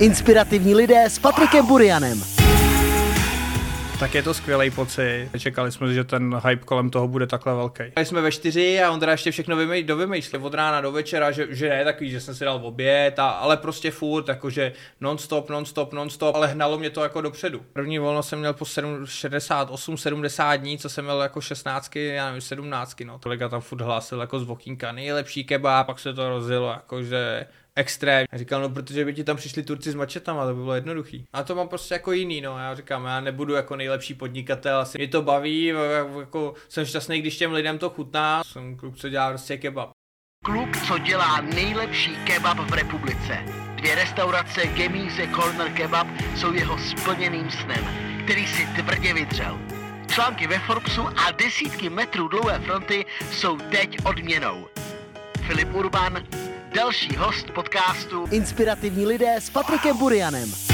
Inspirativní lidé s Patrikem Burianem. Tak je to skvělý pocit. Čekali jsme, že ten hype kolem toho bude takhle velký. Jsme ve čtyři a on teda ještě všechno vymej, dovymýšlel od rána do večera, že, že ne takový, že jsem si dal oběd, a, ale prostě furt, jakože non-stop, non-stop, non-stop, ale hnalo mě to jako dopředu. První volno jsem měl po 68, 70 dní, co jsem měl jako 16, já nevím, 17, no. Kolega tam furt hlásil jako z Vokínka, nejlepší kebab, pak se to rozjelo, jakože extrém. Já říkal, no protože by ti tam přišli Turci s mačetama, to by bylo jednoduchý. A to mám prostě jako jiný, no. Já říkám, já nebudu jako nejlepší podnikatel, asi mě to baví, jako jsem šťastný, když těm lidem to chutná. Jsem kluk, co dělá prostě kebab. Klub, co dělá nejlepší kebab v republice. Dvě restaurace Gemíze Corner Kebab jsou jeho splněným snem, který si tvrdě vydřel. Články ve Forbesu a desítky metrů dlouhé fronty jsou teď odměnou. Filip Urban, další host podcastu Inspirativní lidé s Patrikem Burianem.